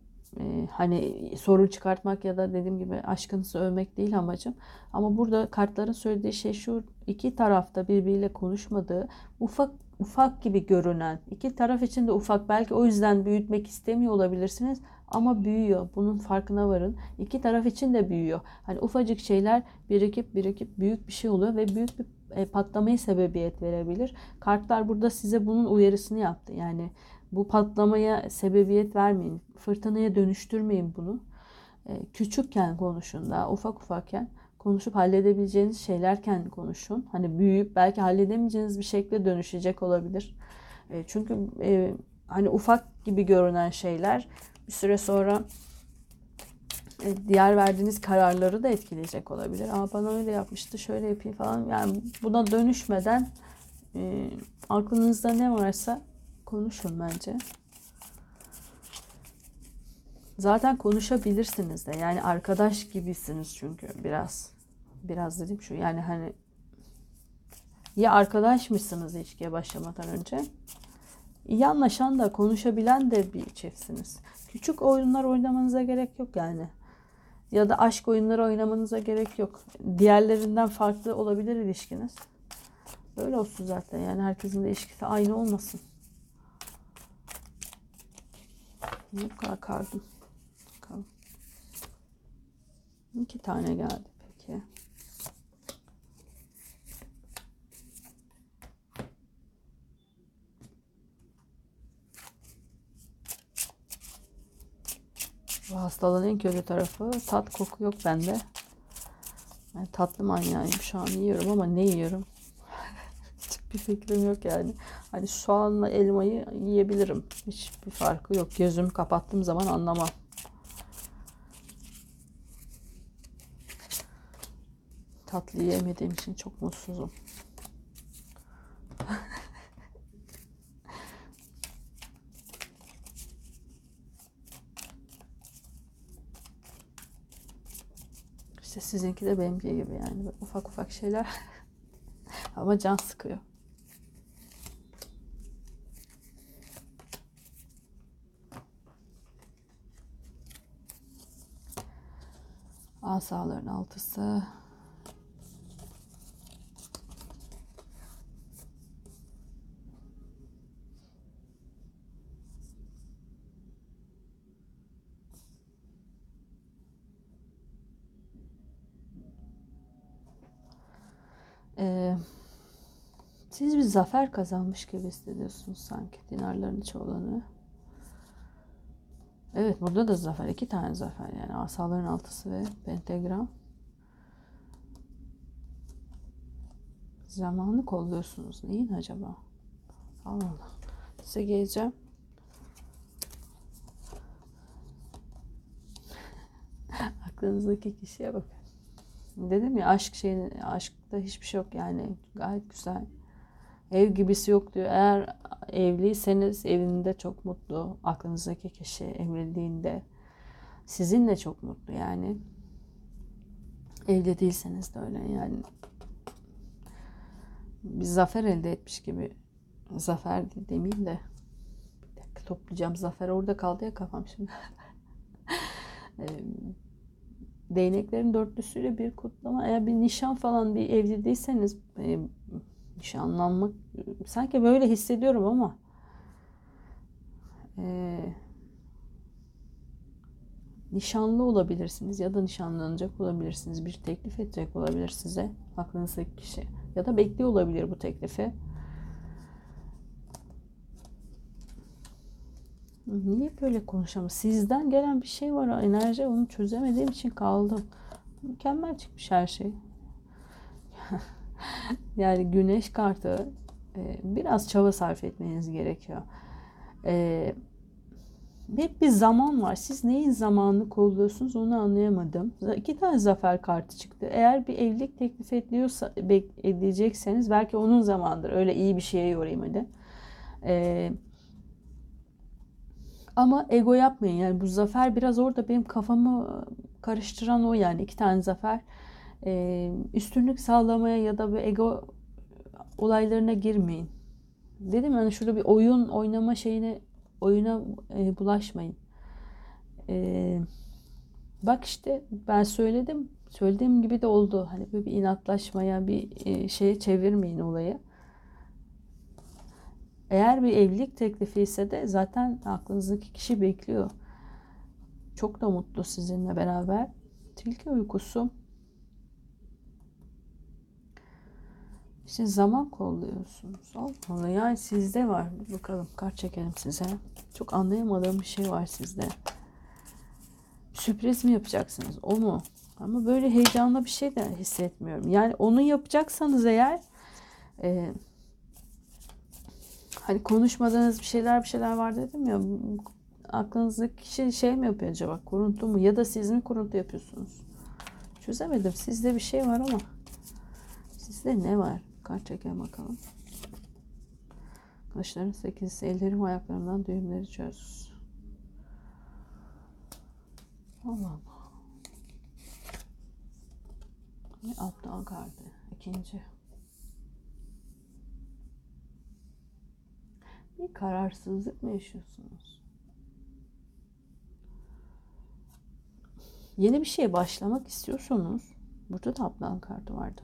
hani sorun çıkartmak ya da dediğim gibi aşkınızı övmek değil amacım. Ama burada kartların söylediği şey şu iki tarafta birbiriyle konuşmadığı ufak ufak gibi görünen iki taraf için de ufak belki o yüzden büyütmek istemiyor olabilirsiniz ama büyüyor. Bunun farkına varın. İki taraf için de büyüyor. Hani ufacık şeyler birikip birikip büyük bir şey oluyor ve büyük bir e, patlamaya sebebiyet verebilir. Kartlar burada size bunun uyarısını yaptı. Yani bu patlamaya sebebiyet vermeyin. Fırtınaya dönüştürmeyin bunu. E, küçükken konuşun da ufak ufakken konuşup halledebileceğiniz şeylerken konuşun. Hani büyüyüp belki halledemeyeceğiniz bir şekilde dönüşecek olabilir. E, çünkü hani ufak gibi görünen şeyler bir süre sonra e, diğer verdiğiniz kararları da etkileyecek olabilir. Aa bana öyle yapmıştı şöyle yapayım falan. Yani buna dönüşmeden e, aklınızda ne varsa konuşun bence. Zaten konuşabilirsiniz de. Yani arkadaş gibisiniz çünkü biraz. Biraz dedim şu yani hani ya arkadaşmışsınız ilişkiye başlamadan önce. İyi anlaşan da konuşabilen de bir çiftsiniz. Küçük oyunlar oynamanıza gerek yok yani ya da aşk oyunları oynamanıza gerek yok. Diğerlerinden farklı olabilir ilişkiniz. Böyle olsun zaten. Yani herkesin de ilişkisi aynı olmasın. Ne kadar kardım. Bakalım. İki tane geldi peki. Bu hastalığın en kötü tarafı tat koku yok bende. Yani tatlı manyağıyım şu an yiyorum ama ne yiyorum? Hiçbir fikrim yok yani. Hani soğanla elmayı yiyebilirim. Hiçbir farkı yok. Gözümü kapattığım zaman anlamam. Tatlı yemediğim için çok mutsuzum. İşte sizinki de benimki gibi yani ufak ufak şeyler ama can sıkıyor. Asaların altısı Ee, siz bir zafer kazanmış gibi hissediyorsunuz sanki dinarların çoğunluğu. Evet burada da zafer. iki tane zafer yani asaların altısı ve pentagram. Zamanı kolluyorsunuz. Neyin acaba? Allah Allah. Size geleceğim. Aklınızdaki kişiye bakın. Dedim ya aşk şeyin aşkta hiçbir şey yok yani gayet güzel. Ev gibisi yok diyor. Eğer evliyseniz evinde çok mutlu. Aklınızdaki kişi evliliğinde sizinle çok mutlu yani. Evli değilseniz de öyle yani. Bir zafer elde etmiş gibi. Zafer demeyeyim de. Bir dakika toplayacağım. Zafer orada kaldı ya kafam şimdi. değneklerin dörtlüsüyle bir kutlama. Eğer bir nişan falan bir evli değilseniz nişanlanmak sanki böyle hissediyorum ama e, nişanlı olabilirsiniz ya da nişanlanacak olabilirsiniz. Bir teklif edecek olabilir size aklınızdaki kişi ya da bekliyor olabilir bu teklifi. Niye böyle konuşamam? Sizden gelen bir şey var enerji onu çözemediğim için kaldım. Mükemmel çıkmış her şey. yani güneş kartı e, biraz çaba sarf etmeniz gerekiyor. E, hep bir zaman var. Siz neyin zamanını kolluyorsunuz onu anlayamadım. İki tane zafer kartı çıktı. Eğer bir evlilik teklif ediyorsa, edecekseniz belki onun zamandır. Öyle iyi bir şeye yorayım hadi. Eee Ama ego yapmayın. Yani bu zafer biraz orada benim kafamı karıştıran o yani. iki tane zafer. Ee, üstünlük sağlamaya ya da bir ego olaylarına girmeyin. Dedim yani şurada bir oyun oynama şeyine oyuna e, bulaşmayın. E, bak işte ben söyledim. Söylediğim gibi de oldu. Hani böyle bir inatlaşmaya, bir e, şeye çevirmeyin olayı. Eğer bir evlilik teklifi ise de zaten aklınızdaki kişi bekliyor. Çok da mutlu sizinle beraber. Tilki uykusu. İşte zaman kolluyorsunuz. Allah Allah yani sizde var. Bakalım kart çekelim size. Çok anlayamadığım bir şey var sizde. Sürpriz mi yapacaksınız? O mu? Ama böyle heyecanlı bir şey de hissetmiyorum. Yani onu yapacaksanız eğer e, hani konuşmadığınız bir şeyler bir şeyler var dedim ya aklınızdaki kişi şey mi yapıyor acaba? Kuruntu mu? Ya da siz mi kuruntu yapıyorsunuz? Çözemedim. Sizde bir şey var ama sizde ne var? Kart çekelim bakalım. Kaşların sekizisi, ellerim ayaklarımdan düğümleri çöz. Allah Allah. Ve aptal kartı. İkinci. Bir kararsızlık mı yaşıyorsunuz? Yeni bir şeye başlamak istiyorsanız burada da aptal kartı vardı.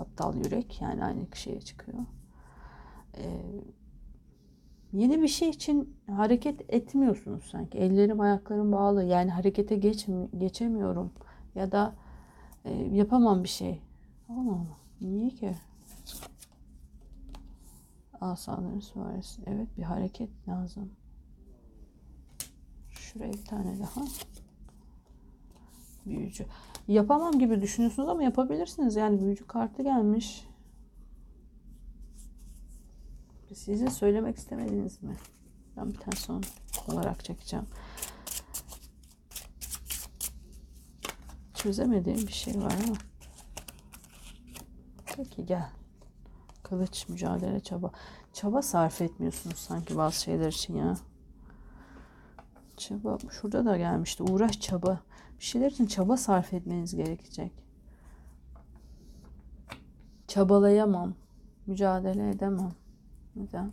Aptal yürek yani aynı şeye çıkıyor. Ee, yeni bir şey için hareket etmiyorsunuz sanki. Ellerim ayaklarım bağlı yani harekete geç, geçemiyorum ya da e, yapamam bir şey. Allah. Niye ki? Asaların süvarisi. Evet bir hareket lazım. Şuraya bir tane daha. Büyücü. Yapamam gibi düşünüyorsunuz ama yapabilirsiniz. Yani büyücü kartı gelmiş. Size söylemek istemediniz mi? Ben bir tane son olarak çekeceğim. Çözemediğim bir şey var ama. Peki gel. Kılıç, mücadele, çaba. Çaba sarf etmiyorsunuz sanki bazı şeyler için ya. Çaba. Şurada da gelmişti. Uğraş, çaba. Bir şeyler için çaba sarf etmeniz gerekecek. Çabalayamam. Mücadele edemem. Neden?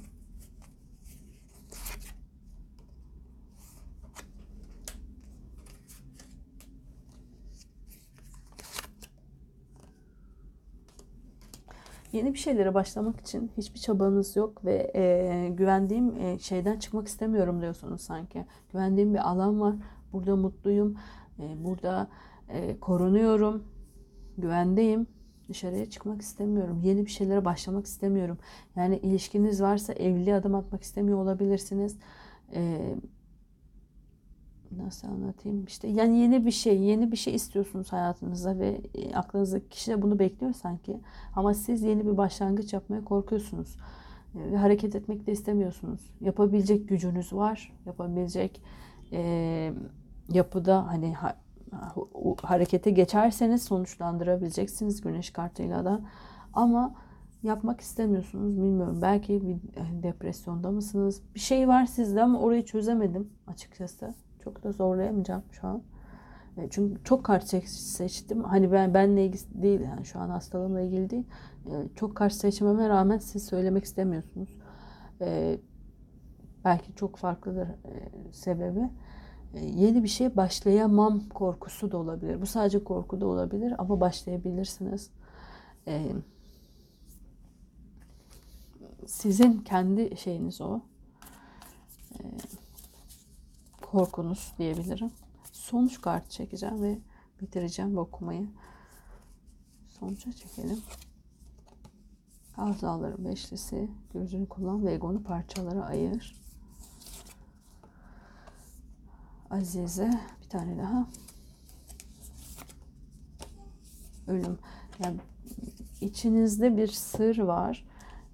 Yeni bir şeylere başlamak için hiçbir çabanız yok ve e, güvendiğim e, şeyden çıkmak istemiyorum diyorsunuz sanki. Güvendiğim bir alan var. Burada mutluyum. E, burada e, korunuyorum. Güvendeyim. Dışarıya çıkmak istemiyorum. Yeni bir şeylere başlamak istemiyorum. Yani ilişkiniz varsa evli adım atmak istemiyor olabilirsiniz. Ee, nasıl anlatayım? İşte yani yeni bir şey, yeni bir şey istiyorsunuz hayatınıza ve e, aklınızdaki kişi de bunu bekliyor sanki. Ama siz yeni bir başlangıç yapmaya korkuyorsunuz. E, ve hareket etmek de istemiyorsunuz. Yapabilecek gücünüz var. Yapabilecek e, yapıda hani ha, harekete geçerseniz sonuçlandırabileceksiniz güneş kartıyla da. Ama yapmak istemiyorsunuz bilmiyorum. Belki bir e, depresyonda mısınız? Bir şey var sizde ama orayı çözemedim açıkçası. Çok da zorlayamayacağım şu an. E, çünkü çok kart seçtim. Hani ben benle ilgili değil yani şu an hastalığımla ilgili değil. E, çok kart seçmeme rağmen siz söylemek istemiyorsunuz. Belki çok farklıdır sebebi. Yeni bir şey başlayamam korkusu da olabilir. Bu sadece korku da olabilir ama başlayabilirsiniz. Sizin kendi şeyiniz o korkunuz diyebilirim. Sonuç kartı çekeceğim ve bitireceğim bu okumayı. Sonuca çekelim. Azaların beşlisi. Gözünü kullan ve egonu parçalara ayır. Azize. Bir tane daha. Ölüm. Yani içinizde bir sır var.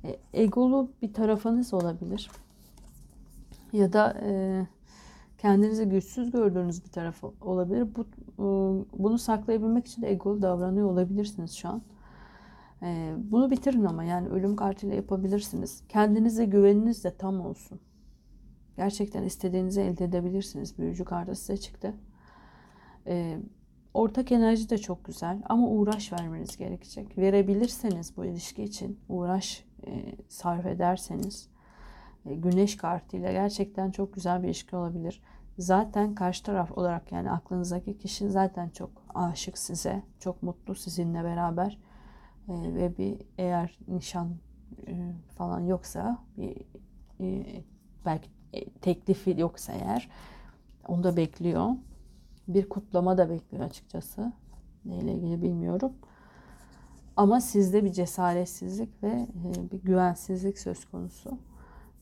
E, egolu bir tarafınız olabilir. Ya da e, kendinizi güçsüz gördüğünüz bir taraf olabilir. Bu, e, bunu saklayabilmek için de egolu davranıyor olabilirsiniz şu an. E, bunu bitirin ama yani ölüm kartıyla yapabilirsiniz. Kendinize güveniniz de tam olsun. Gerçekten istediğinizi elde edebilirsiniz. Büyücü kartı size çıktı. Ee, ortak enerji de çok güzel ama uğraş vermeniz gerekecek. Verebilirseniz bu ilişki için uğraş e, sarf ederseniz e, güneş kartıyla gerçekten çok güzel bir ilişki olabilir. Zaten karşı taraf olarak yani aklınızdaki kişi zaten çok aşık size. Çok mutlu sizinle beraber. E, ve bir eğer nişan e, falan yoksa bir e, belki teklifi yoksa eğer onu da bekliyor. Bir kutlama da bekliyor açıkçası. Neyle ilgili bilmiyorum. Ama sizde bir cesaretsizlik ve e, bir güvensizlik söz konusu.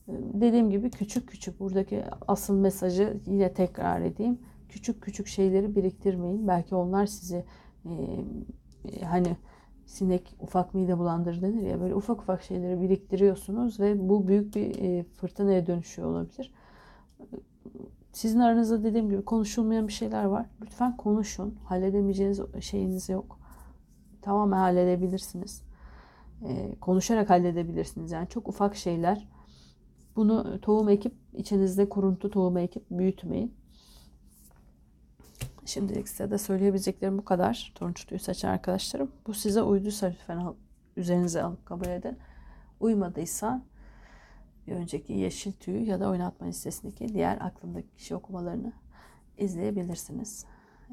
E, dediğim gibi küçük küçük buradaki asıl mesajı yine tekrar edeyim. Küçük küçük şeyleri biriktirmeyin. Belki onlar sizi e, hani sinek ufak mide bulandırır denir ya böyle ufak ufak şeyleri biriktiriyorsunuz ve bu büyük bir fırtınaya dönüşüyor olabilir. Sizin aranızda dediğim gibi konuşulmayan bir şeyler var. Lütfen konuşun. Halledemeyeceğiniz şeyiniz yok. Tamamen halledebilirsiniz. Ee, konuşarak halledebilirsiniz. Yani çok ufak şeyler. Bunu tohum ekip içinizde kuruntu tohumu ekip büyütmeyin. Şimdilik size de söyleyebileceklerim bu kadar. Turunç saçan arkadaşlarım. Bu size uyduysa lütfen üzerinize alıp kabul edin. Uymadıysa bir önceki yeşil tüyü ya da oynatma listesindeki diğer aklımdaki kişi okumalarını izleyebilirsiniz.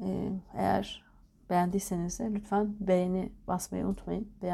Ee, eğer beğendiyseniz de lütfen beğeni basmayı unutmayın. Beğen